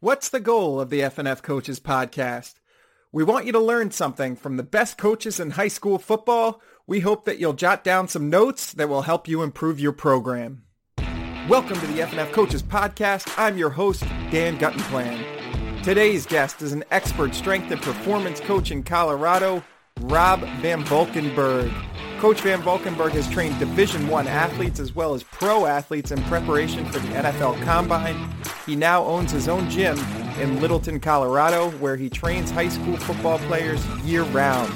What's the goal of the FNF Coaches Podcast? We want you to learn something from the best coaches in high school football. We hope that you'll jot down some notes that will help you improve your program. Welcome to the FNF Coaches Podcast. I'm your host, Dan Guttenplan. Today's guest is an expert strength and performance coach in Colorado, Rob Van Valkenburgh. Coach Van Valkenburgh has trained Division One athletes as well as pro athletes in preparation for the NFL Combine. He now owns his own gym in Littleton, Colorado, where he trains high school football players year-round.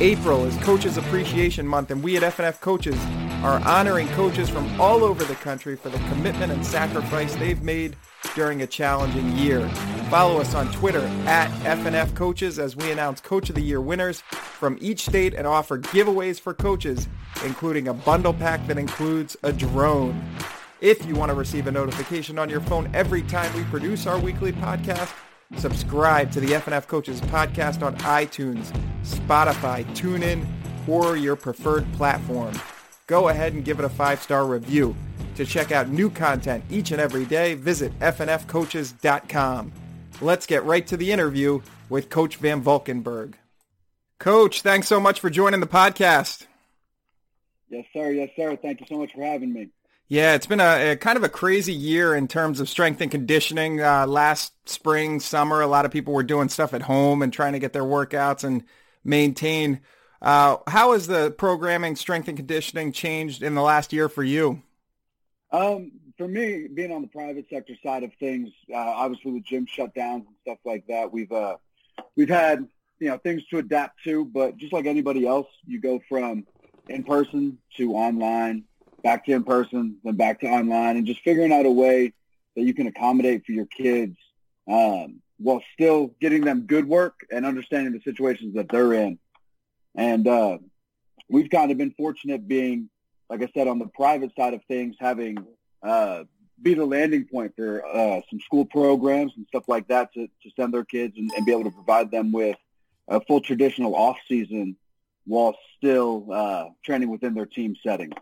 April is Coaches Appreciation Month, and we at FNF Coaches are honoring coaches from all over the country for the commitment and sacrifice they've made during a challenging year. Follow us on Twitter at FNF Coaches as we announce Coach of the Year winners from each state and offer giveaways for coaches, including a bundle pack that includes a drone. If you want to receive a notification on your phone every time we produce our weekly podcast, subscribe to the FNF Coaches podcast on iTunes, Spotify, TuneIn, or your preferred platform. Go ahead and give it a five-star review. To check out new content each and every day, visit fnfcoaches.com. Let's get right to the interview with Coach Van Valkenburgh. Coach, thanks so much for joining the podcast. Yes, sir. Yes, sir. Thank you so much for having me. Yeah, it's been a, a kind of a crazy year in terms of strength and conditioning. Uh, last spring, summer, a lot of people were doing stuff at home and trying to get their workouts and maintain. Uh, how has the programming, strength and conditioning changed in the last year for you? Um, for me, being on the private sector side of things, uh, obviously with gym shutdowns and stuff like that, we've uh, we've had you know things to adapt to. But just like anybody else, you go from in person to online, back to in person, then back to online, and just figuring out a way that you can accommodate for your kids um, while still getting them good work and understanding the situations that they're in. And uh, we've kind of been fortunate being, like I said, on the private side of things, having uh, be the landing point for uh, some school programs and stuff like that to, to send their kids and, and be able to provide them with a full traditional off season while still uh, training within their team setting.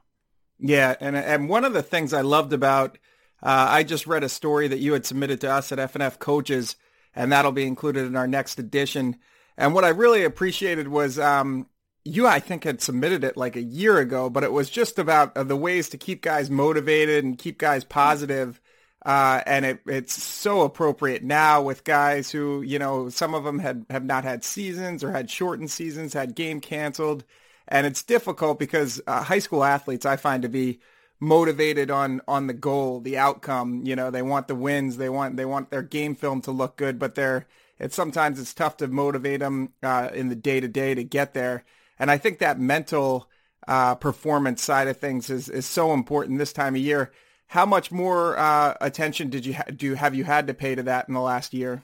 Yeah, and and one of the things I loved about uh, I just read a story that you had submitted to us at FNF Coaches, and that'll be included in our next edition. And what I really appreciated was um, you, I think, had submitted it like a year ago, but it was just about uh, the ways to keep guys motivated and keep guys positive. Uh, and it, it's so appropriate now with guys who, you know, some of them had have not had seasons or had shortened seasons, had game canceled. And it's difficult because uh, high school athletes I find to be motivated on on the goal, the outcome. You know, they want the wins, they want they want their game film to look good, but they're it's sometimes it's tough to motivate them uh, in the day to day to get there. And I think that mental uh, performance side of things is is so important this time of year. How much more uh, attention did you ha- do have you had to pay to that in the last year?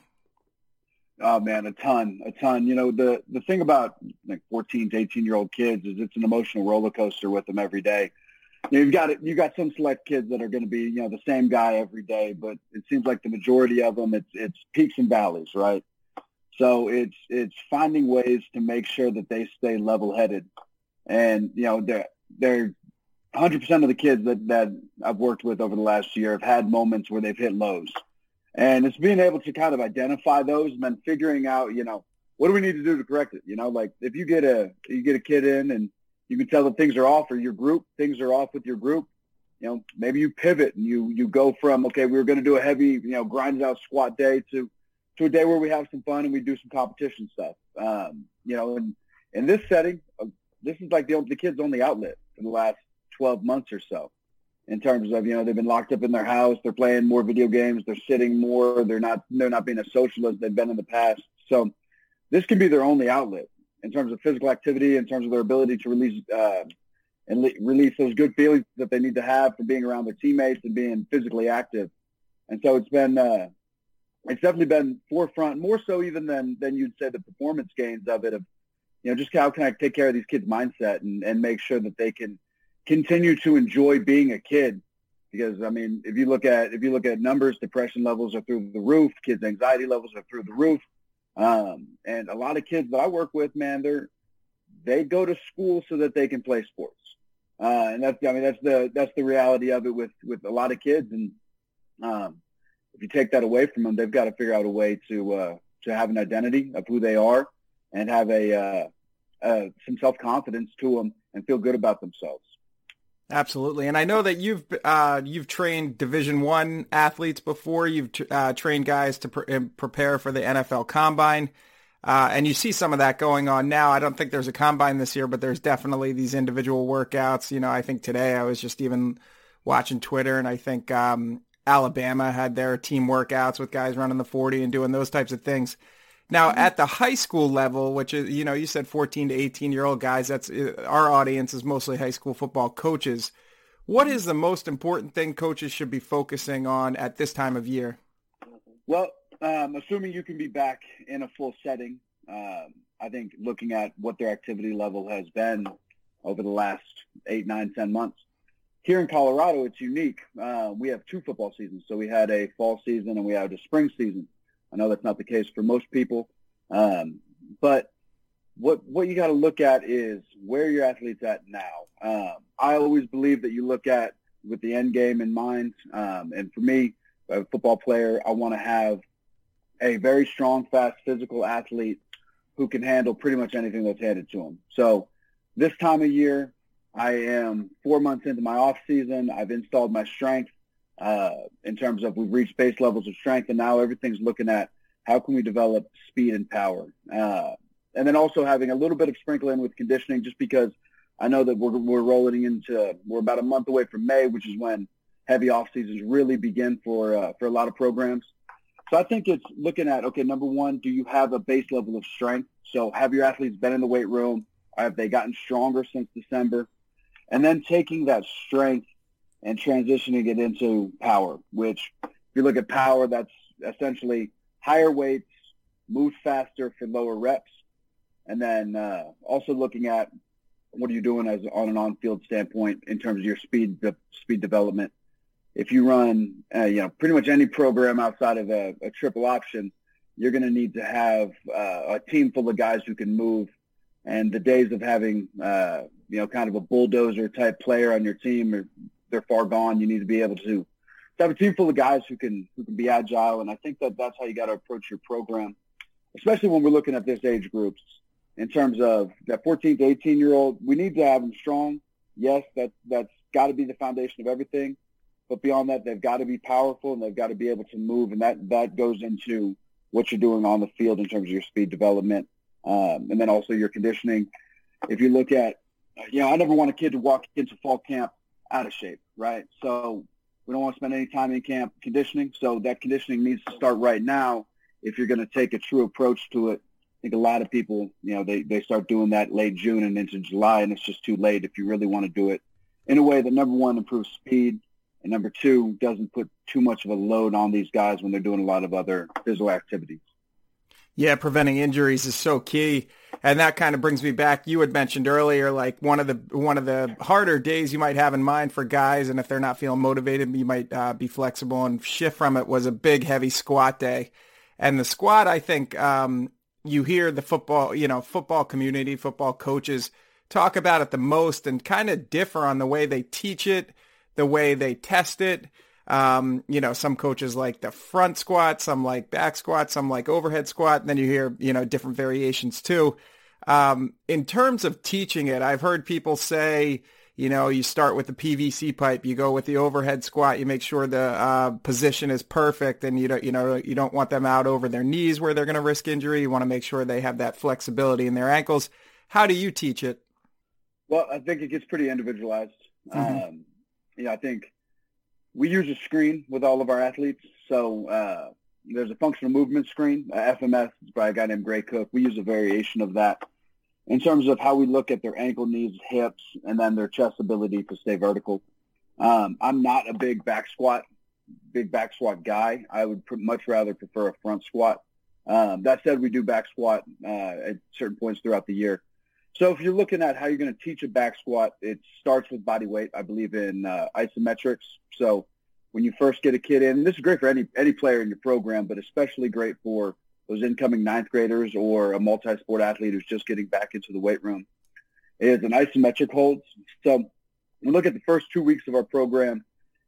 Oh man, a ton, a ton. You know, the the thing about like 14 to 18 year old kids is it's an emotional roller coaster with them every day. You know, you've got it. You got some select kids that are going to be, you know, the same guy every day, but it seems like the majority of them, it's it's peaks and valleys, right? So it's it's finding ways to make sure that they stay level headed, and you know, they're they're 100% of the kids that that I've worked with over the last year have had moments where they've hit lows and it's being able to kind of identify those and then figuring out, you know, what do we need to do to correct it? You know, like if you get a you get a kid in and you can tell that things are off for your group, things are off with your group. You know, maybe you pivot and you you go from okay, we are going to do a heavy, you know, grind out squat day to to a day where we have some fun and we do some competition stuff. Um, you know, and in this setting, uh, this is like the the kid's only outlet for the last 12 months or so in terms of you know they've been locked up in their house, they're playing more video games, they're sitting more, they're not they're not being as social as they've been in the past. So this can be their only outlet in terms of physical activity, in terms of their ability to release uh, and le- release those good feelings that they need to have for being around their teammates and being physically active. And so it's been uh, it's definitely been forefront, more so even than than you'd say the performance gains of it of you know just how can I take care of these kids' mindset and and make sure that they can continue to enjoy being a kid because I mean, if you look at if you look at numbers, depression levels are through the roof. Kids' anxiety levels are through the roof. Um, and a lot of kids that I work with, man, they're they go to school so that they can play sports. Uh, and that's I mean that's the that's the reality of it with with a lot of kids. And um, if you take that away from them, they've got to figure out a way to uh, to have an identity of who they are and have a uh, uh, some self confidence to them and feel good about themselves. Absolutely, and I know that you've uh, you've trained Division One athletes before. You've uh, trained guys to pre- prepare for the NFL Combine, uh, and you see some of that going on now. I don't think there's a combine this year, but there's definitely these individual workouts. You know, I think today I was just even watching Twitter, and I think um, Alabama had their team workouts with guys running the 40 and doing those types of things. Now, mm-hmm. at the high school level, which is, you know, you said 14 to 18 year old guys, that's uh, our audience is mostly high school football coaches. What is the most important thing coaches should be focusing on at this time of year? Well, um, assuming you can be back in a full setting, um, I think looking at what their activity level has been over the last eight, nine, ten months. Here in Colorado, it's unique. Uh, we have two football seasons. So we had a fall season and we had a spring season. I know that's not the case for most people, um, but what what you got to look at is where your athletes at now. Um, I always believe that you look at with the end game in mind. Um, and for me, a football player, I want to have a very strong, fast, physical athlete who can handle pretty much anything that's handed to him. So this time of year, I am four months into my off season. I've installed my strength uh, in terms of we've reached base levels of strength, and now everything's looking at how can we develop speed and power, uh, and then also having a little bit of sprinkle in with conditioning, just because I know that we're we're rolling into we're about a month away from May, which is when heavy off seasons really begin for uh, for a lot of programs. So I think it's looking at okay, number one, do you have a base level of strength? So have your athletes been in the weight room? Have they gotten stronger since December? And then taking that strength and transitioning it into power, which if you look at power, that's essentially higher weights, move faster for lower reps. And then uh, also looking at what are you doing as on an on-field standpoint in terms of your speed de- speed development. If you run, uh, you know, pretty much any program outside of a, a triple option, you're going to need to have uh, a team full of guys who can move. And the days of having, uh, you know, kind of a bulldozer type player on your team are they're far gone. You need to be able to, have a team full of guys who can who can be agile, and I think that that's how you got to approach your program, especially when we're looking at this age groups in terms of that 14 to 18 year old. We need to have them strong. Yes, that that's got to be the foundation of everything. But beyond that, they've got to be powerful and they've got to be able to move, and that that goes into what you're doing on the field in terms of your speed development, um, and then also your conditioning. If you look at, you know, I never want a kid to walk into fall camp out of shape, right? So we don't want to spend any time in camp conditioning. So that conditioning needs to start right now if you're going to take a true approach to it. I think a lot of people, you know, they, they start doing that late June and into July, and it's just too late if you really want to do it in a way that, number one, improves speed, and number two, doesn't put too much of a load on these guys when they're doing a lot of other physical activities. Yeah, preventing injuries is so key. And that kind of brings me back. You had mentioned earlier, like one of the one of the harder days you might have in mind for guys, and if they're not feeling motivated, you might uh, be flexible and shift from it. Was a big heavy squat day, and the squat, I think, um, you hear the football, you know, football community, football coaches talk about it the most, and kind of differ on the way they teach it, the way they test it. Um, you know, some coaches like the front squat, some like back squat, some like overhead squat. And then you hear, you know, different variations too. Um, in terms of teaching it, I've heard people say, you know, you start with the PVC pipe, you go with the overhead squat, you make sure the uh, position is perfect, and you don't, you know, you don't want them out over their knees where they're going to risk injury. You want to make sure they have that flexibility in their ankles. How do you teach it? Well, I think it gets pretty individualized. Mm-hmm. Um, you know, I think we use a screen with all of our athletes. So uh, there's a functional movement screen, FMS, by a guy named Gray Cook. We use a variation of that in terms of how we look at their ankle, knees, hips, and then their chest ability to stay vertical. Um, I'm not a big back squat, big back squat guy. I would pr- much rather prefer a front squat. Um, that said, we do back squat uh, at certain points throughout the year. So if you're looking at how you're going to teach a back squat, it starts with body weight. I believe in uh, isometrics. So when you first get a kid in, this is great for any any player in your program, but especially great for those incoming ninth graders or a multi-sport athlete who's just getting back into the weight room, is an isometric hold. So we look at the first two weeks of our program,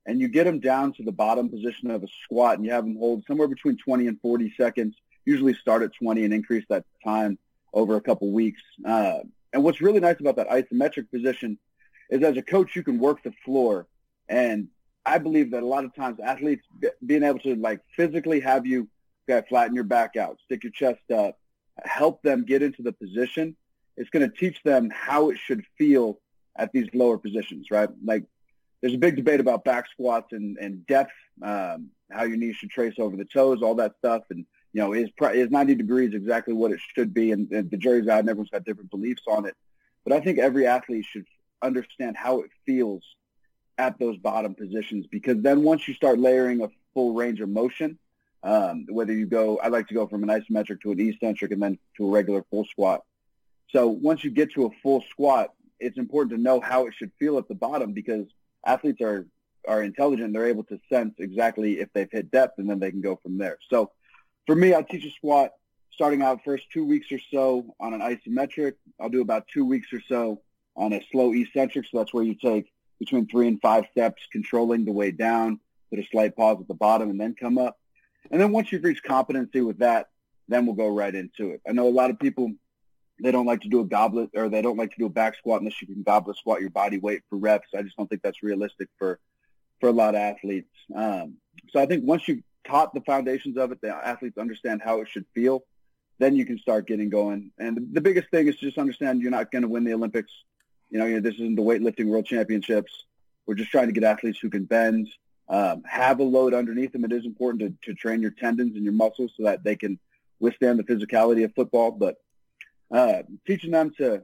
and you get them down to the bottom position of a squat and you have them hold somewhere between 20 and 40 seconds, usually start at 20 and increase that time over a couple weeks. Uh, and what's really nice about that isometric position is as a coach, you can work the floor. And I believe that a lot of times athletes being able to like physically have you okay, flatten your back out, stick your chest up, help them get into the position. It's going to teach them how it should feel at these lower positions, right? Like there's a big debate about back squats and, and depth, um, how your knees should trace over the toes, all that stuff. And, you know, is, is 90 degrees exactly what it should be? And, and the jury's out and everyone's got different beliefs on it. But I think every athlete should understand how it feels at those bottom positions because then once you start layering a full range of motion, um, whether you go, I like to go from an isometric to an eccentric and then to a regular full squat. So once you get to a full squat, it's important to know how it should feel at the bottom because – athletes are are intelligent. They're able to sense exactly if they've hit depth, and then they can go from there. So, for me, I teach a squat starting out first two weeks or so on an isometric. I'll do about two weeks or so on a slow eccentric. So that's where you take between three and five steps, controlling the way down, put a slight pause at the bottom, and then come up. And then once you've reached competency with that, then we'll go right into it. I know a lot of people they don't like to do a goblet or they don't like to do a back squat unless you can goblet squat your body weight for reps. I just don't think that's realistic for for a lot of athletes. Um, so I think once you've taught the foundations of it, the athletes understand how it should feel, then you can start getting going. And the, biggest thing is just understand you're not going to win the Olympics. You know, you know, this isn't the weightlifting world championships. We're just trying to get athletes who can bend, um, have a load underneath them. It is important to, to train your tendons and your muscles so that they can withstand the physicality of football. But uh, teaching them to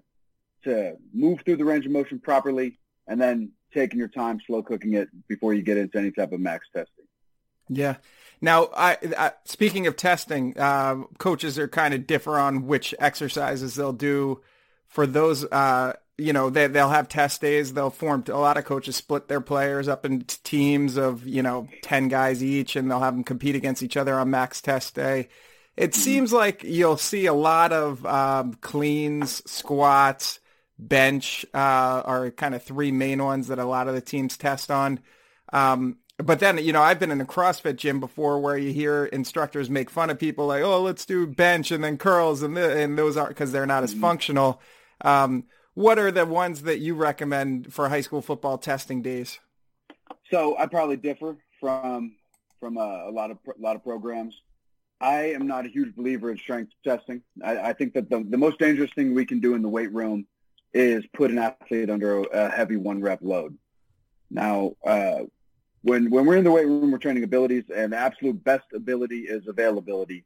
to move through the range of motion properly, and then taking your time, slow cooking it before you get into any type of max testing. Yeah. Now, I, I speaking of testing, uh, coaches are kind of differ on which exercises they'll do for those. Uh, you know, they they'll have test days. They'll form a lot of coaches split their players up into teams of you know ten guys each, and they'll have them compete against each other on max test day. It seems like you'll see a lot of um, cleans, squats, bench uh, are kind of three main ones that a lot of the teams test on. Um, but then, you know, I've been in a CrossFit gym before where you hear instructors make fun of people like, oh, let's do bench and then curls and, the, and those aren't because they're not as mm-hmm. functional. Um, what are the ones that you recommend for high school football testing days? So I probably differ from from a, a lot of a lot of programs. I am not a huge believer in strength testing. I, I think that the, the most dangerous thing we can do in the weight room is put an athlete under a, a heavy one rep load. Now, uh, when when we're in the weight room, we're training abilities, and the absolute best ability is availability.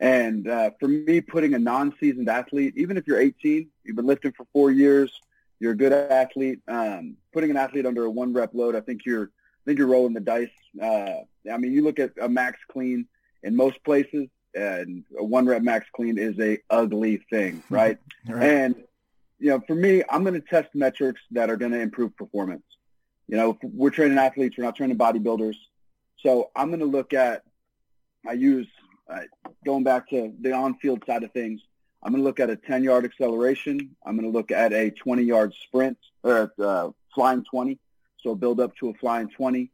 And uh, for me, putting a non-seasoned athlete, even if you're 18, you've been lifting for four years, you're a good athlete. Um, putting an athlete under a one rep load, I think you're I think you're rolling the dice. Uh, I mean, you look at a max clean in most places, and a one rep max clean is a ugly thing, right? right. And you know, for me, I'm going to test metrics that are going to improve performance. You know, we're training athletes, we're not training bodybuilders, so I'm going to look at. I use uh, going back to the on-field side of things. I'm going to look at a 10-yard acceleration. I'm going to look at a 20-yard sprint or uh, flying 20, so build up to a flying 20.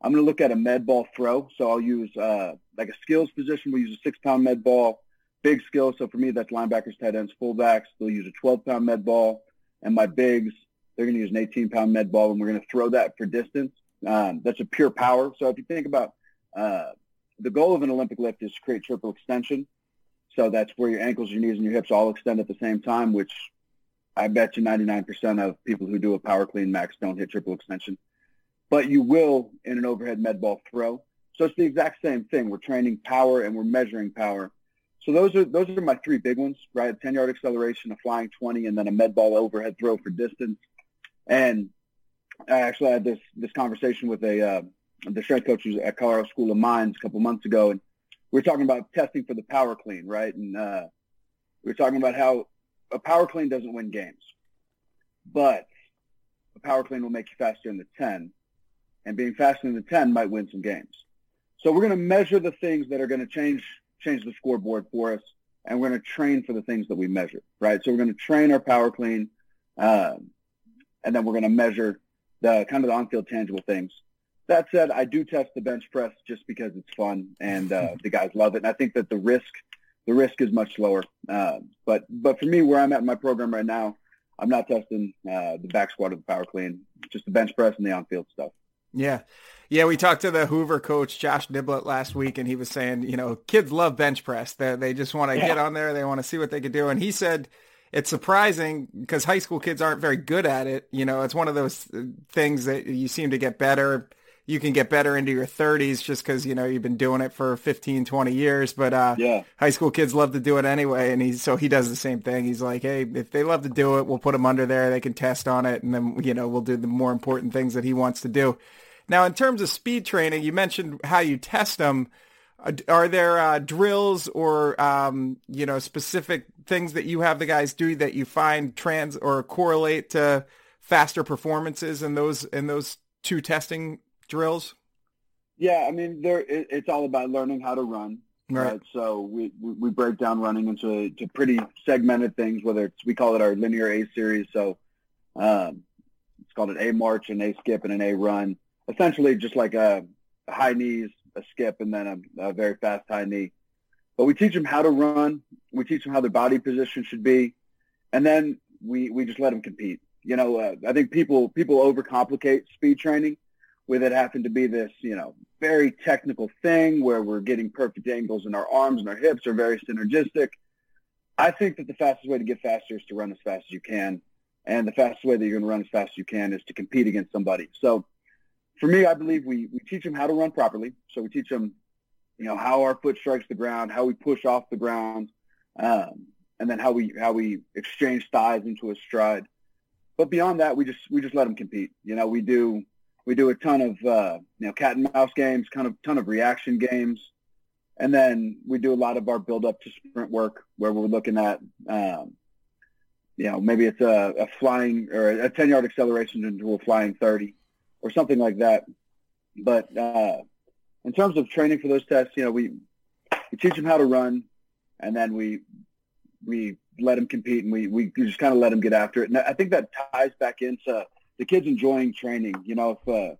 I'm going to look at a med ball throw. So I'll use uh, like a skills position. We use a six pound med ball, big skill. So for me, that's linebackers, tight ends, fullbacks. They'll use a 12 pound med ball. And my bigs, they're going to use an 18 pound med ball, and we're going to throw that for distance. Um, that's a pure power. So if you think about uh, the goal of an Olympic lift is to create triple extension. So that's where your ankles, your knees, and your hips all extend at the same time, which I bet you 99% of people who do a power clean max don't hit triple extension but you will in an overhead med ball throw. So it's the exact same thing. We're training power and we're measuring power. So those are those are my three big ones, right? A 10 yard acceleration, a flying 20, and then a med ball overhead throw for distance. And I actually had this this conversation with a uh, the strength coaches at Colorado School of Mines a couple months ago, and we were talking about testing for the power clean, right? And uh, we were talking about how a power clean doesn't win games, but a power clean will make you faster in the 10 and being faster than the 10 might win some games. So we're going to measure the things that are going to change change the scoreboard for us, and we're going to train for the things that we measure, right? So we're going to train our power clean, um, and then we're going to measure the kind of the on-field tangible things. That said, I do test the bench press just because it's fun and uh, the guys love it. And I think that the risk, the risk is much lower. Uh, but but for me, where I'm at in my program right now, I'm not testing uh, the back squat or the power clean, just the bench press and the on-field stuff. Yeah. Yeah, we talked to the Hoover coach, Josh Niblett, last week, and he was saying, you know, kids love bench press. They, they just want to yeah. get on there. They want to see what they can do. And he said it's surprising because high school kids aren't very good at it. You know, it's one of those uh, things that you seem to get better you can get better into your 30s just because you know you've been doing it for 15 20 years but uh, yeah. high school kids love to do it anyway and he, so he does the same thing. He's like hey if they love to do it we'll put them under there. They can test on it and then you know we'll do the more important things that he wants to do. Now in terms of speed training you mentioned how you test them are there uh, drills or um, you know specific things that you have the guys do that you find trans or correlate to faster performances in those in those two testing drills? Yeah, I mean, there it, it's all about learning how to run. Right. right. So we, we break down running into to pretty segmented things. Whether it's we call it our linear A series. So um, it's called an A march, an A skip, and an A run. Essentially, just like a, a high knees, a skip, and then a, a very fast high knee. But we teach them how to run. We teach them how their body position should be, and then we we just let them compete. You know, uh, I think people people overcomplicate speed training with it having to be this, you know, very technical thing where we're getting perfect angles in our arms and our hips are very synergistic. I think that the fastest way to get faster is to run as fast as you can. And the fastest way that you're going to run as fast as you can is to compete against somebody. So for me, I believe we, we teach them how to run properly. So we teach them, you know, how our foot strikes the ground, how we push off the ground, um, and then how we, how we exchange thighs into a stride. But beyond that, we just, we just let them compete. You know, we do, we do a ton of uh, you know cat and mouse games, kind of ton of reaction games, and then we do a lot of our build up to sprint work where we're looking at um, you know maybe it's a, a flying or a ten yard acceleration into a flying thirty or something like that. But uh, in terms of training for those tests, you know we we teach them how to run, and then we we let them compete and we, we just kind of let them get after it. And I think that ties back into the kids enjoying training. You know, if uh,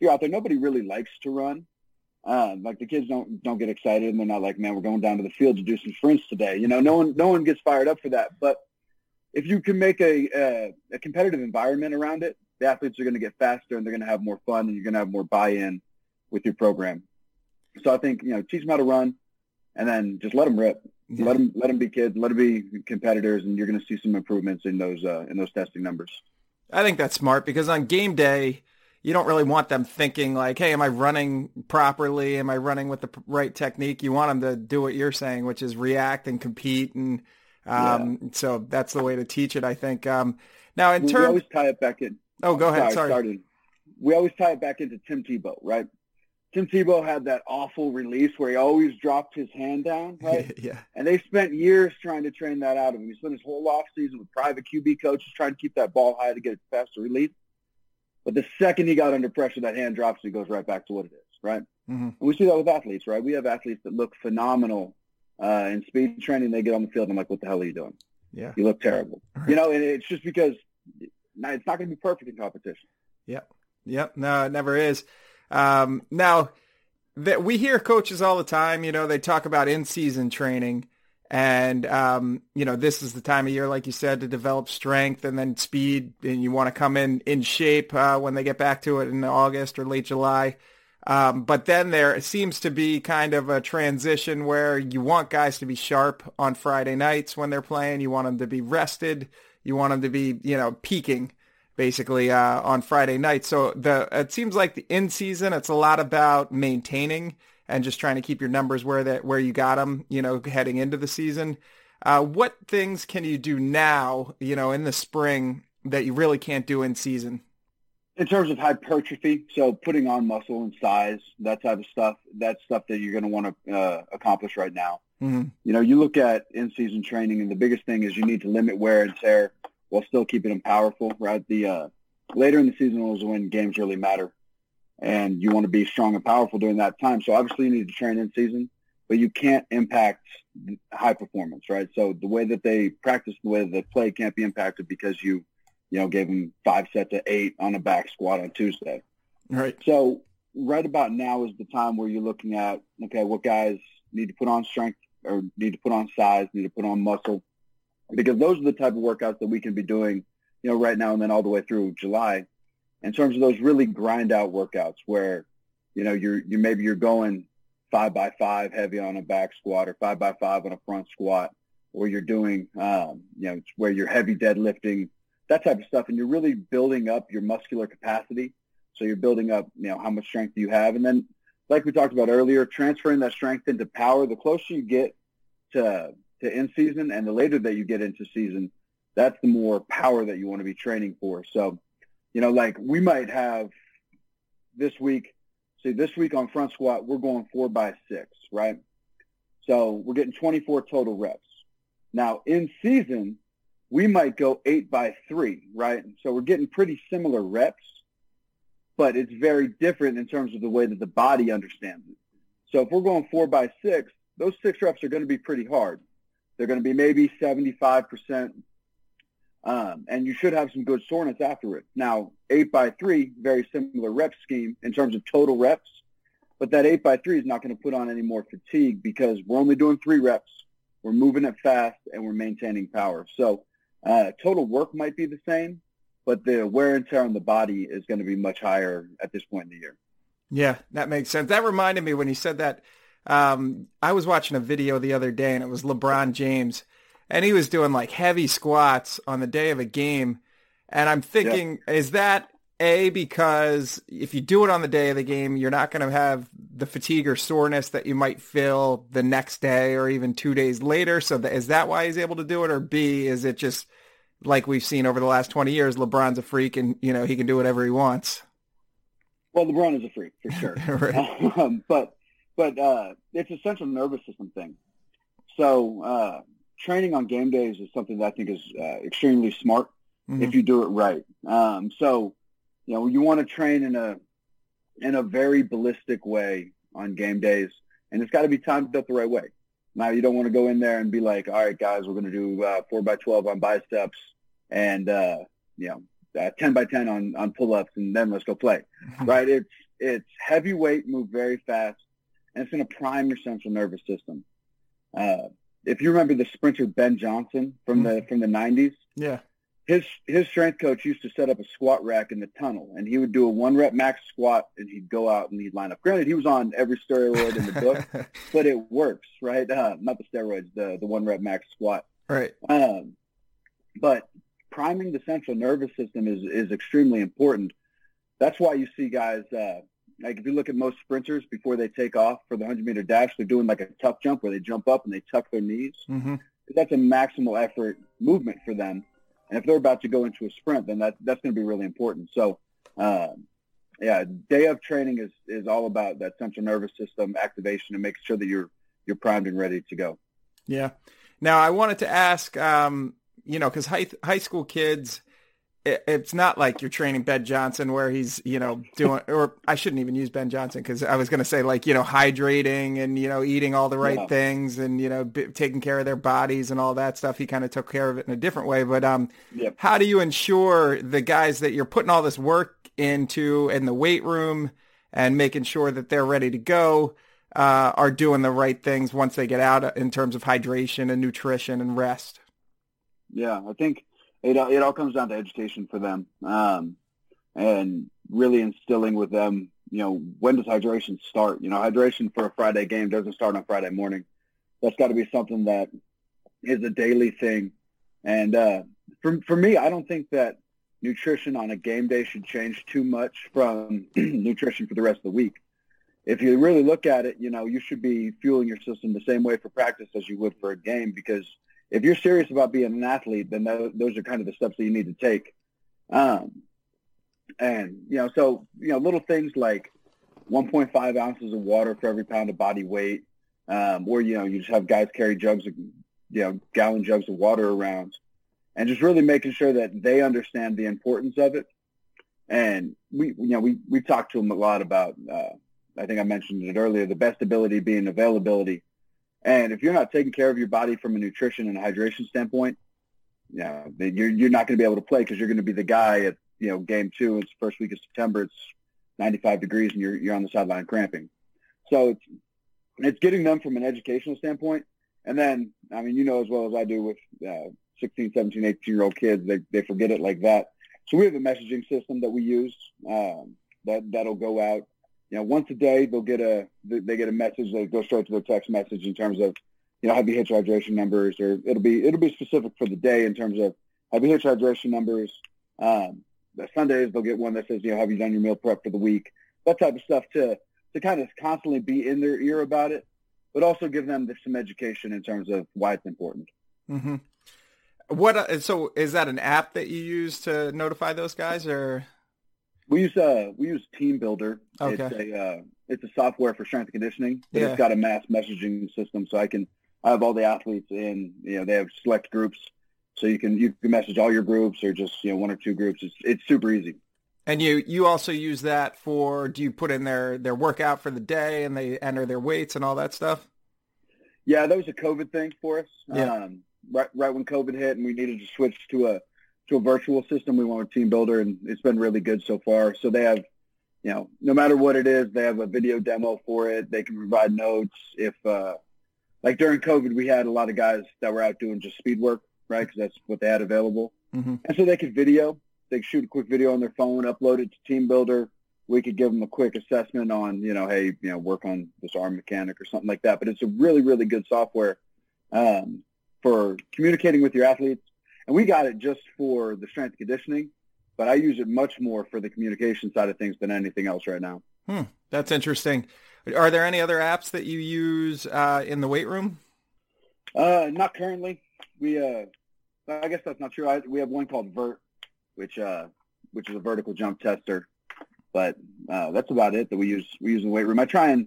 you're out there, nobody really likes to run. Um, like the kids don't don't get excited and they're not like, man, we're going down to the field to do some sprints today. You know, no one no one gets fired up for that. But if you can make a a, a competitive environment around it, the athletes are going to get faster and they're going to have more fun and you're going to have more buy-in with your program. So I think you know teach them how to run, and then just let them rip. Yeah. Let them let them be kids. Let them be competitors, and you're going to see some improvements in those uh, in those testing numbers. I think that's smart because on game day, you don't really want them thinking like, hey, am I running properly? Am I running with the right technique? You want them to do what you're saying, which is react and compete. And um, yeah. so that's the way to teach it, I think. Um, now, in terms... Always tie it back in. Oh, go ahead. Sorry. Sorry. We always tie it back into Tim Tebow, right? Tim Tebow had that awful release where he always dropped his hand down, right? yeah. And they spent years trying to train that out of him. He spent his whole off season with private QB coaches trying to keep that ball high to get a faster release. But the second he got under pressure, that hand drops and he goes right back to what it is, right? Mm-hmm. And we see that with athletes, right? We have athletes that look phenomenal uh, in speed training. They get on the field and I'm like, what the hell are you doing? Yeah. You look terrible. Right. You know, and it's just because it's not going to be perfect in competition. Yep. Yep. No, it never is. Um, now, that we hear coaches all the time, you know, they talk about in-season training. And, um, you know, this is the time of year, like you said, to develop strength and then speed. And you want to come in in shape uh, when they get back to it in August or late July. Um, but then there seems to be kind of a transition where you want guys to be sharp on Friday nights when they're playing. You want them to be rested. You want them to be, you know, peaking basically uh, on Friday night. So the it seems like the in season it's a lot about maintaining and just trying to keep your numbers where that where you got them, you know, heading into the season. Uh, what things can you do now, you know, in the spring that you really can't do in season? In terms of hypertrophy, so putting on muscle and size, that type of stuff, that's stuff that you're going to want to uh, accomplish right now. Mm-hmm. You know, you look at in-season training, and the biggest thing is you need to limit wear and tear while still keeping them powerful. Right, the uh, later in the season was when games really matter, and you want to be strong and powerful during that time. So obviously you need to train in season, but you can't impact high performance. Right, so the way that they practice, the way that they play, can't be impacted because you, you know, gave them five sets of eight on a back squat on Tuesday. Right. So right about now is the time where you're looking at, okay, what guys need to put on strength or need to put on size, need to put on muscle, because those are the type of workouts that we can be doing, you know, right now and then all the way through July, in terms of those really grind out workouts where, you know, you're you maybe you're going five by five heavy on a back squat or five by five on a front squat, or you're doing, um, you know, where you're heavy deadlifting, that type of stuff, and you're really building up your muscular capacity. So you're building up, you know, how much strength you have, and then like we talked about earlier, transferring that strength into power, the closer you get to to in season and the later that you get into season, that's the more power that you want to be training for. So, you know, like we might have this week, see this week on front squat, we're going four by six, right? So we're getting 24 total reps. Now in season, we might go eight by three, right? So we're getting pretty similar reps, but it's very different in terms of the way that the body understands it. So if we're going four by six, those six reps are going to be pretty hard. They're going to be maybe 75%, um, and you should have some good soreness after it. Now, eight by three, very similar rep scheme in terms of total reps, but that eight by three is not going to put on any more fatigue because we're only doing three reps. We're moving it fast and we're maintaining power. So uh, total work might be the same, but the wear and tear on the body is going to be much higher at this point in the year. Yeah, that makes sense. That reminded me when you said that. Um, I was watching a video the other day, and it was LeBron James, and he was doing like heavy squats on the day of a game. And I'm thinking, yep. is that a because if you do it on the day of the game, you're not going to have the fatigue or soreness that you might feel the next day or even two days later. So is that why he's able to do it, or B is it just like we've seen over the last 20 years, LeBron's a freak and, you know, he can do whatever he wants. Well, LeBron is a freak for sure. right. um, but, but, uh, it's a central nervous system thing. So, uh, training on game days is something that I think is uh, extremely smart mm-hmm. if you do it right. Um, so, you know, you want to train in a, in a very ballistic way on game days and it's got to be timed up the right way. Now you don't want to go in there and be like, all right, guys, we're going to do uh, four by 12 on biceps and uh, you know uh, ten by ten on on pull ups, and then let's go play. right? It's it's heavyweight, move very fast, and it's going to prime your central nervous system. Uh, if you remember the sprinter Ben Johnson from the from the '90s, yeah, his his strength coach used to set up a squat rack in the tunnel, and he would do a one rep max squat, and he'd go out and he'd line up. Granted, he was on every steroid in the book, but it works, right? Uh, not the steroids, the the one rep max squat, right? Um, but priming the central nervous system is, is extremely important. That's why you see guys, uh, like if you look at most sprinters before they take off for the 100 meter dash, they're doing like a tuck jump where they jump up and they tuck their knees. Mm-hmm. That's a maximal effort movement for them. And if they're about to go into a sprint, then that, that's going to be really important. So, uh, yeah, day of training is, is all about that central nervous system activation and making sure that you're, you're primed and ready to go. Yeah. Now I wanted to ask, um, you know, because high high school kids, it, it's not like you're training Ben Johnson where he's you know doing, or I shouldn't even use Ben Johnson because I was going to say like you know hydrating and you know eating all the right yeah. things and you know b- taking care of their bodies and all that stuff. He kind of took care of it in a different way. But um, yep. how do you ensure the guys that you're putting all this work into in the weight room and making sure that they're ready to go? Uh, are doing the right things once they get out in terms of hydration and nutrition and rest. Yeah, I think it it all comes down to education for them, um, and really instilling with them. You know, when does hydration start? You know, hydration for a Friday game doesn't start on Friday morning. That's got to be something that is a daily thing. And uh, for for me, I don't think that nutrition on a game day should change too much from nutrition for the rest of the week. If you really look at it, you know, you should be fueling your system the same way for practice as you would for a game because if you're serious about being an athlete, then those are kind of the steps that you need to take. Um, and, you know, so, you know, little things like 1.5 ounces of water for every pound of body weight, um, or, you know, you just have guys carry jugs of, you know, gallon jugs of water around and just really making sure that they understand the importance of it. And we, you know, we, we talked to them a lot about, uh, I think I mentioned it earlier, the best ability being availability and if you're not taking care of your body from a nutrition and hydration standpoint, yeah, you're you're not going to be able to play because you're going to be the guy at you know game two. It's first week of September. It's 95 degrees and you're you're on the sideline cramping. So it's it's getting them from an educational standpoint. And then, I mean, you know as well as I do with uh, 16, 17, 18 year old kids, they they forget it like that. So we have a messaging system that we use um, that that'll go out. You know, once a day they'll get a they get a message that goes straight to their text message in terms of you know heavy hitch hydration numbers, or it'll be it'll be specific for the day in terms of heavy hitch hydration numbers. Um, the Sundays they'll get one that says you know have you done your meal prep for the week, that type of stuff to to kind of constantly be in their ear about it, but also give them some education in terms of why it's important. Mm-hmm. What? Uh, so is that an app that you use to notify those guys, or? We use uh we use TeamBuildr. Okay. It's a uh, it's a software for strength and conditioning. Yeah. It's got a mass messaging system, so I can I have all the athletes in. You know, they have select groups, so you can you can message all your groups or just you know one or two groups. It's it's super easy. And you you also use that for do you put in their their workout for the day and they enter their weights and all that stuff? Yeah, that was a COVID thing for us. Yeah. Um, right right when COVID hit and we needed to switch to a to a virtual system, we went with TeamBuildr, and it's been really good so far. So they have, you know, no matter what it is, they have a video demo for it. They can provide notes. If uh, like during COVID, we had a lot of guys that were out doing just speed work, right? Because that's what they had available, Mm-hmm. and so they could video. They could shoot a quick video on their phone, upload it to TeamBuildr. We could give them a quick assessment on, you know, hey, you know, work on this arm mechanic or something like that. But it's a really, really good software um, for communicating with your athletes. And we got it just for the strength conditioning, but I use it much more for the communication side of things than anything else right now. Hmm. That's interesting. Are there any other apps that you use uh, in the weight room? Uh, not currently. We, uh, I guess that's not true. I, we have one called Vert, which, uh, which is a vertical jump tester, but uh, that's about it that we use. We use in the weight room. I try and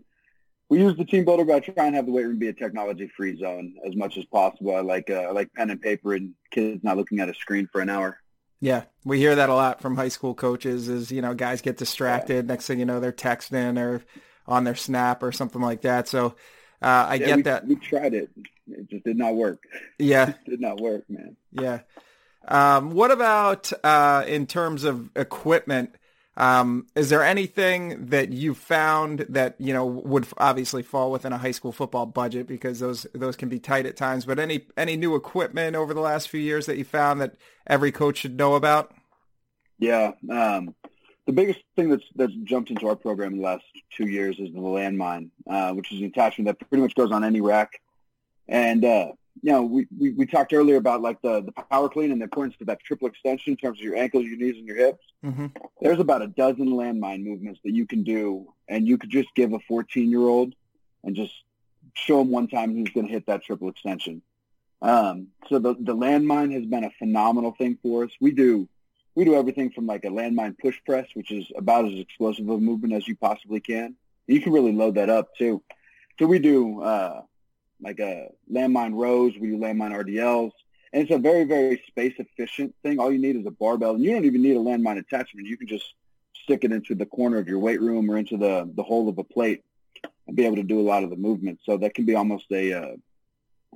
we use the TeamBuildr, but I try and have the weight room be a technology-free zone as much as possible. I like, uh, I like pen and paper and kids not looking at a screen for an hour. Yeah, we hear that a lot from high school coaches. Is you know guys get distracted. Next thing you know, they're texting or on their snap or something like that. So uh, I Yeah, get we, that. We tried it. It just did not work. Yeah, It did not work, man. Yeah. Um, what about uh, in terms of equipment? Um, is there anything that you found that you know would obviously fall within a high school football budget because those those can be tight at times? But any any new equipment over the last few years that you found that every coach should know about? Yeah. Um, the biggest thing that's that's jumped into our program in the last two years is the landmine, uh, which is an attachment that pretty much goes on any rack. And uh, you know, we, we, we talked earlier about like the, the power clean and the importance of that triple extension in terms of your ankles, your knees, and your hips. Mm-hmm. There's about a dozen landmine movements that you can do, and you could just give a 14 year old and just show him one time he's going to hit that triple extension. Um, so the the landmine has been a phenomenal thing for us. We do we do everything from like a landmine push press, which is about as explosive of a movement as you possibly can. You can really load that up too. So we do uh, like a landmine rows, we do landmine RDLs, and it's a very very space efficient thing. All you need is a barbell, and you don't even need a landmine attachment. You can just stick it into the corner of your weight room or into the the hole of a plate and be able to do a lot of the movement. So that can be almost a uh,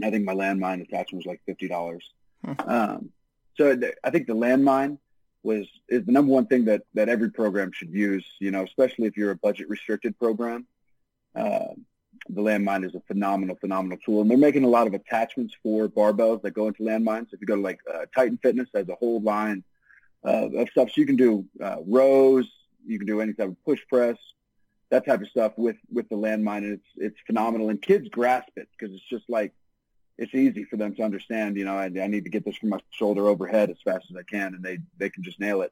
I think my landmine attachment was like fifty dollars. Hmm. Um, so th- I think the landmine was is the number one thing that that every program should use. You know, especially if you're a budget restricted program. Uh, the landmine is a phenomenal, phenomenal tool, and they're making a lot of attachments for barbells that go into landmines. If you go to like uh, Titan Fitness, there's a whole line uh, of stuff. So you can do uh, rows, you can do any type of push press, that type of stuff with with the landmine, and it's it's phenomenal. And kids grasp it because it's just like it's easy for them to understand. You know, I, I need to get this from my shoulder overhead as fast as I can, and they they can just nail it.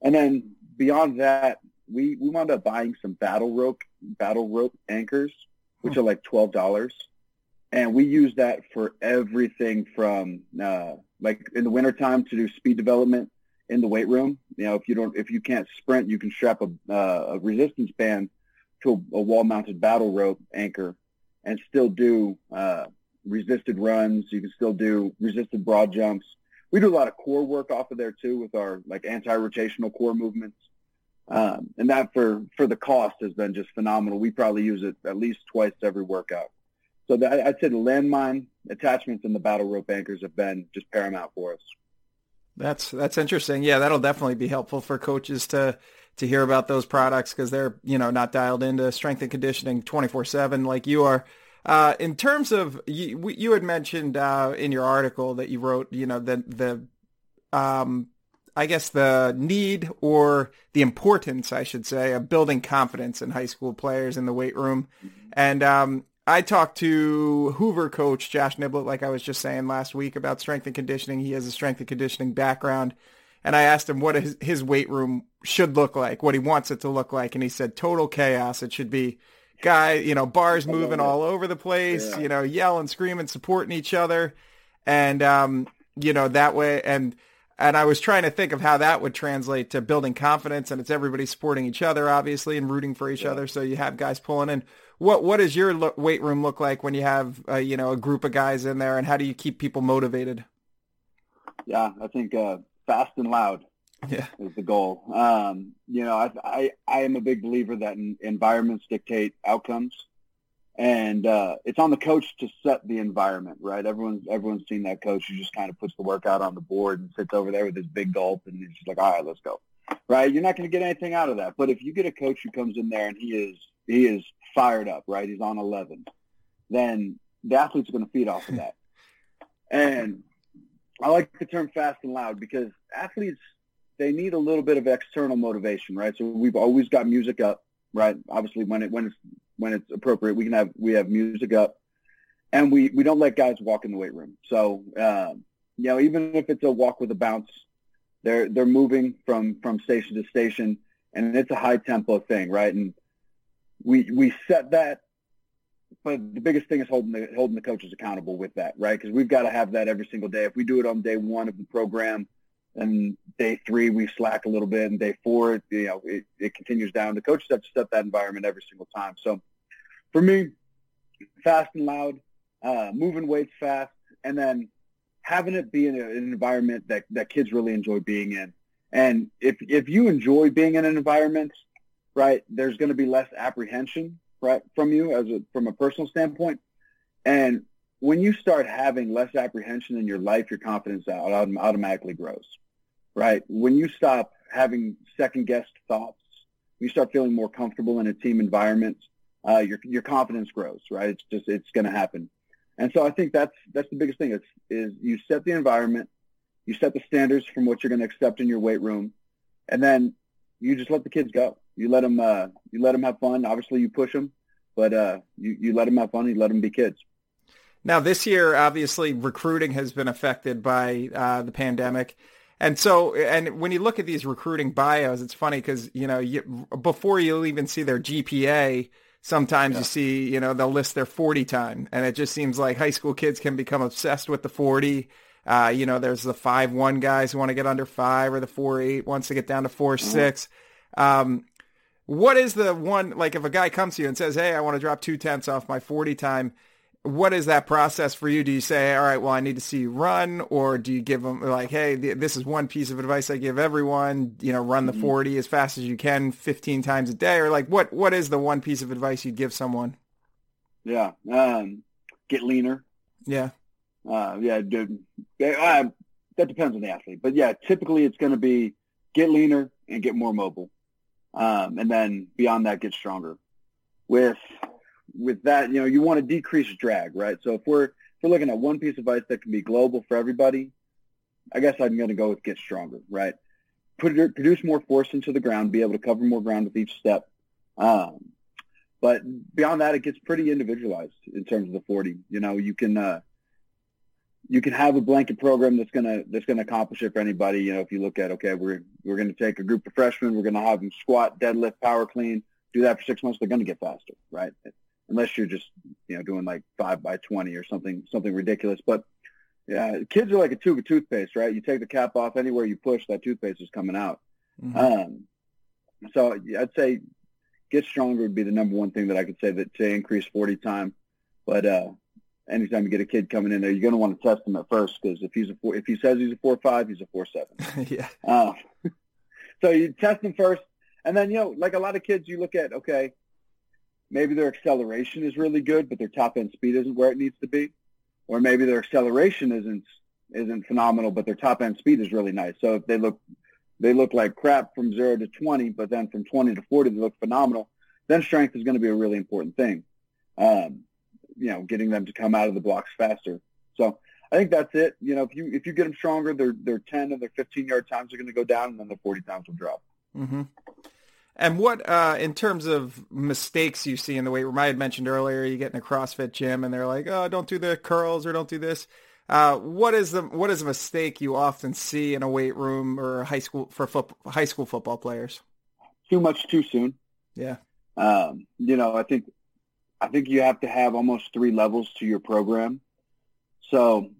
And then beyond that, we we wound up buying some battle rope battle rope anchors, which are like twelve dollars, and we use that for everything from uh, like in the wintertime to do speed development in the weight room. You know, if you don't if you can't sprint, you can strap a, uh, a resistance band to a, a wall mounted battle rope anchor and still do uh, resisted runs. You can still do resisted broad jumps. We do a lot of core work off of there too with our like anti-rotational core movements. Um, and that for, for the cost has been just phenomenal. We probably use it at least twice every workout. So I'd say the landmine attachments and the battle rope anchors have been just paramount for us. That's that's interesting. Yeah, that'll definitely be helpful for coaches to to hear about those products because they're you know not dialed into strength and conditioning 24/7 like you are. Uh, in terms of you, you had mentioned uh, in your article that you wrote, you know, the the um, I guess the need or the importance, I should say, of building confidence in high school players in the weight room. And um, I talked to Hoover coach Josh Niblett, like I was just saying last week, about strength and conditioning. He has a strength and conditioning background. And I asked him what his, his weight room should look like, what he wants it to look like. And he said, total chaos. It should be guy, you know, bars moving all over the place, yeah. you know, yelling, screaming, supporting each other. And, um, you know, that way. And, and I was trying to think of how that would translate to building confidence, and it's everybody supporting each other, obviously, and rooting for each yeah. other. So you have guys pulling in. What what does your lo- weight room look like when you have uh, you know a group of guys in there, and how do you keep people motivated? Yeah, I think uh, fast and loud yeah. is the goal. Um, you know, I, I I am a big believer that environments dictate outcomes and uh, it's on the coach to set the environment, right? Everyone's everyone's seen that coach who just kind of puts the workout on the board and sits over there with his big gulp and he's just like, all right, let's go, right? You're not going to get anything out of that. But if you get a coach who comes in there and he is he is fired up, right? He's on 11, then the athletes are going to feed off of that. and I like the term fast and loud because athletes they need a little bit of external motivation, right? So we've always got music up, right? Obviously, when it when it's when it's appropriate. We can have we have music up, and we we don't let guys walk in the weight room. So um, you know, even if it's a walk with a bounce, they're they're moving from from station to station, and it's a high tempo thing, right? And we we set that. But the biggest thing is holding the holding the coaches accountable with that, right? Because we've got to have that every single day. If we do it on day one of the program, and day three we slack a little bit, and day four, you know, it, it continues down. The coaches have to set that environment every single time. So for me, fast and loud, uh, moving weights fast, and then having it be in a, an environment that, that kids really enjoy being in. And if if you enjoy being in an environment, right, there's going to be less apprehension, right, from you as a from a personal standpoint. And when you start having less apprehension in your life, your confidence automatically grows, right? When you stop having second guessed thoughts, you start feeling more comfortable in a team environment uh, your your confidence grows, right? It's just it's going to happen, and so I think that's that's the biggest thing. Is is you set the environment, you set the standards from what you're going to accept in your weight room, and then you just let the kids go. You let them uh, you let them have fun. Obviously, you push them, but uh, you you let them have fun. You let them be kids. Now, this year, obviously, recruiting has been affected by uh, the pandemic. And so, and when you look at these recruiting bios, it's funny because, you know, you, before you'll even see their GPA, sometimes yeah. you see, you know, they'll list their 40 time and it just seems like high school kids can become obsessed with the 40. Uh, you know, there's the five one guys who want to get under five or the four eight wants to get down to 4 mm-hmm. six. Um, what is the one, like if a guy comes to you and says, Hey, I want to drop two tenths off my 40 time, what is that process for you? Do you say, all right, well, I need to see you run, or do you give them like, hey, this is one piece of advice I give everyone, you know, run the mm-hmm. 40 as fast as you can 15 times a day, or like, what, what is the one piece of advice you'd give someone? Yeah. Um, get leaner. Yeah. Uh, yeah. Dude, uh, that depends on the athlete, but yeah, typically it's going to be get leaner and get more mobile. Um, and then beyond that, get stronger with with that, you know, you want to decrease drag, right? So if we're if we're looking at one piece of advice that can be global for everybody, I guess I'm going to go with get stronger, right? Put produce more force into the ground, be able to cover more ground with each step. Um, but beyond that, it gets pretty individualized in terms of the 40. You know, you can uh, you can have a blanket program that's gonna that's gonna accomplish it for anybody. You know, if you look at okay, we're we're gonna take a group of freshmen, we're gonna have them squat, deadlift, power clean, do that for six months, they're gonna get faster, right? Unless you're just you know doing like five by twenty or something something ridiculous. But yeah, kids are like a tube of toothpaste, right? You take the cap off anywhere you push, that toothpaste is coming out. Mm-hmm. Um, so I'd say get stronger would be the number one thing that I could say that to increase 40 time. But uh, anytime you get a kid coming in there, you're going to want to test him at first because if he's a four, if he says he's a four five, he's a four seven. yeah. Uh, so you test him first, and then you know, like a lot of kids, you look at okay, maybe their acceleration is really good, but their top end speed isn't where it needs to be, or maybe their acceleration isn't isn't phenomenal, but their top end speed is really nice. So if they look they look like crap from zero to 20, but then from 20 to 40, they look phenomenal, then strength is going to be a really important thing. Um, you know, getting them to come out of the blocks faster. So I think that's it. You know, if you if you get them stronger, their their 10 and their 15 yard times are going to go down, and then their 40 times will drop. Mm-hmm. And what, uh, in terms of mistakes you see in the weight room, I had mentioned earlier, you get in a CrossFit gym and they're like, oh, don't do the curls or don't do this. Uh, what is the what is a mistake you often see in a weight room or high school for foot, high school football players? Too much too soon. Yeah. Um, you know, I think I think you have to have almost three levels to your program. So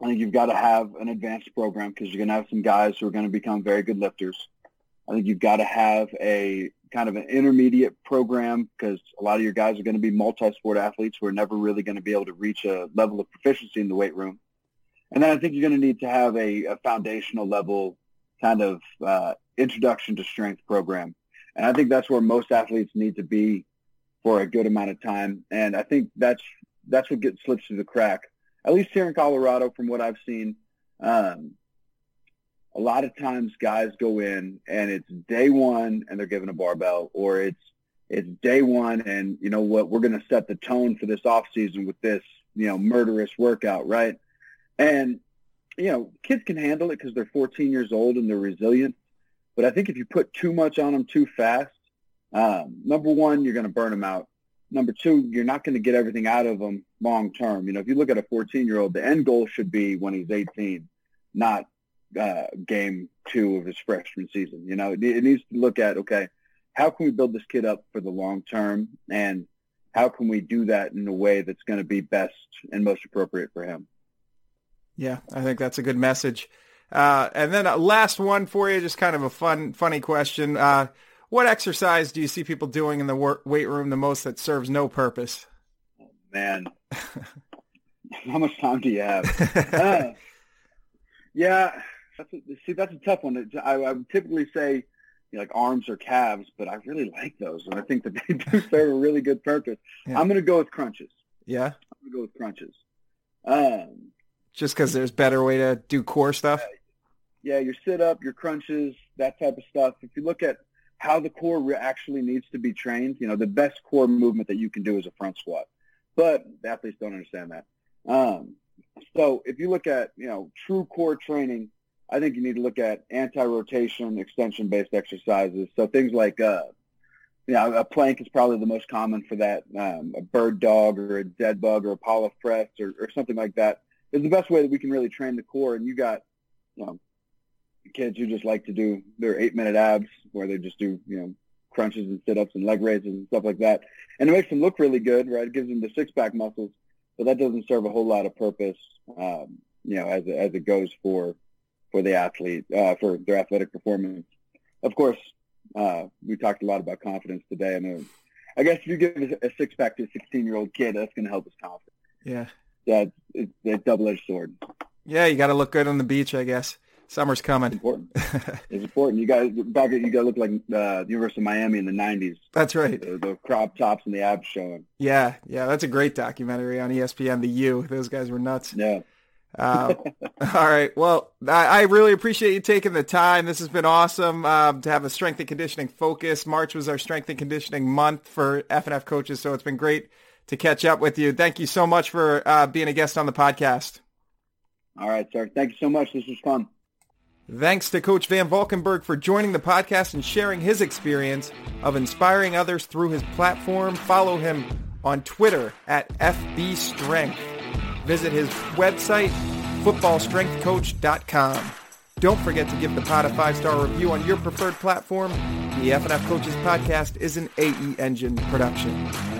I think you've got to have an advanced program because you're going to have some guys who are going to become very good lifters. I think you've got to have a kind of an intermediate program because a lot of your guys are going to be multi-sport athletes who are never really going to be able to reach a level of proficiency in the weight room. And then I think you're going to need to have a, a foundational level kind of uh, introduction to strength program. And I think that's where most athletes need to be for a good amount of time. And I think that's that's what gets slipped through the crack. At least here in Colorado, from what I've seen, um, a lot of times guys go in and it's day one and they're given a barbell or it's it's day one and you know what we're going to set the tone for this off season with this you know murderous workout right? And you know kids can handle it because they're 14 years old and they're resilient but i think if you put too much on them too fast um, number one you're going to burn them out. Number two you're not going to get everything out of them long term. You know if you look at a 14 year old the end goal should be when he's 18 not uh, game two of his freshman season. You know, it, it needs to look at, okay, how can we build this kid up for the long term and how can we do that in a way that's going to be best and most appropriate for him? Yeah, I think that's a good message. Uh, and then a last one for you, just kind of a fun, funny question. Uh, what exercise do you see people doing in the wor- weight room the most that serves no purpose? Oh, man, how much time do you have? Uh, yeah, that's a, see, that's a tough one. I, I would typically say you know, like arms or calves, but I really like those, and I think that they do serve a really good purpose. Yeah. I'm going to go with crunches. Yeah, I'm going to go with crunches. Um, Just because there's better way to do core stuff. Yeah, your sit up, your crunches, that type of stuff. If you look at how the core actually needs to be trained, you know, the best core movement that you can do is a front squat, but athletes don't understand that. Um, so if you look at you know true core training I think you need to look at anti-rotation, extension-based exercises. So things like, uh, you know, a plank is probably the most common for that. Um, a bird dog or a dead bug or a Pallof press or, or something like that is the best way that we can really train the core. And you got, you know, kids who just like to do their eight-minute abs where they just do, you know, crunches and sit-ups and leg raises and stuff like that. And it makes them look really good, right? It gives them the six-pack muscles, but that doesn't serve a whole lot of purpose, um, you know, as, as it goes for for the athlete uh, for their athletic performance. Of course, uh, we talked a lot about confidence today, and I guess if you give a six pack to a sixteen year old kid, that's going to help his confidence. Yeah, yeah, it's, it's a double edged sword. Yeah, you got to look good on the beach, I guess. Summer's coming. It's important. it's important. You guys back at you got to look like uh, the University of Miami in the '90s. That's right. The, the, crop tops and the abs showing. Yeah, yeah, that's a great documentary on ESPN. The U. Those guys were nuts. Yeah. Uh, all right. Well, I, I, really appreciate you taking the time. This has been awesome um, to have a strength and conditioning focus. March was our strength and conditioning month for FNF coaches, so it's been great to catch up with you. Thank you so much for uh, being a guest on the podcast. All right, sir. Thank you so much. This was fun. Thanks to Coach Van Valkenburgh for joining the podcast and sharing his experience of inspiring others through his platform. Follow him on Twitter at FB Strength. Visit his website, footballstrengthcoach.com. Don't forget to give the pod a five-star review on your preferred platform. The FNF Coaches Podcast is an AE Engine production.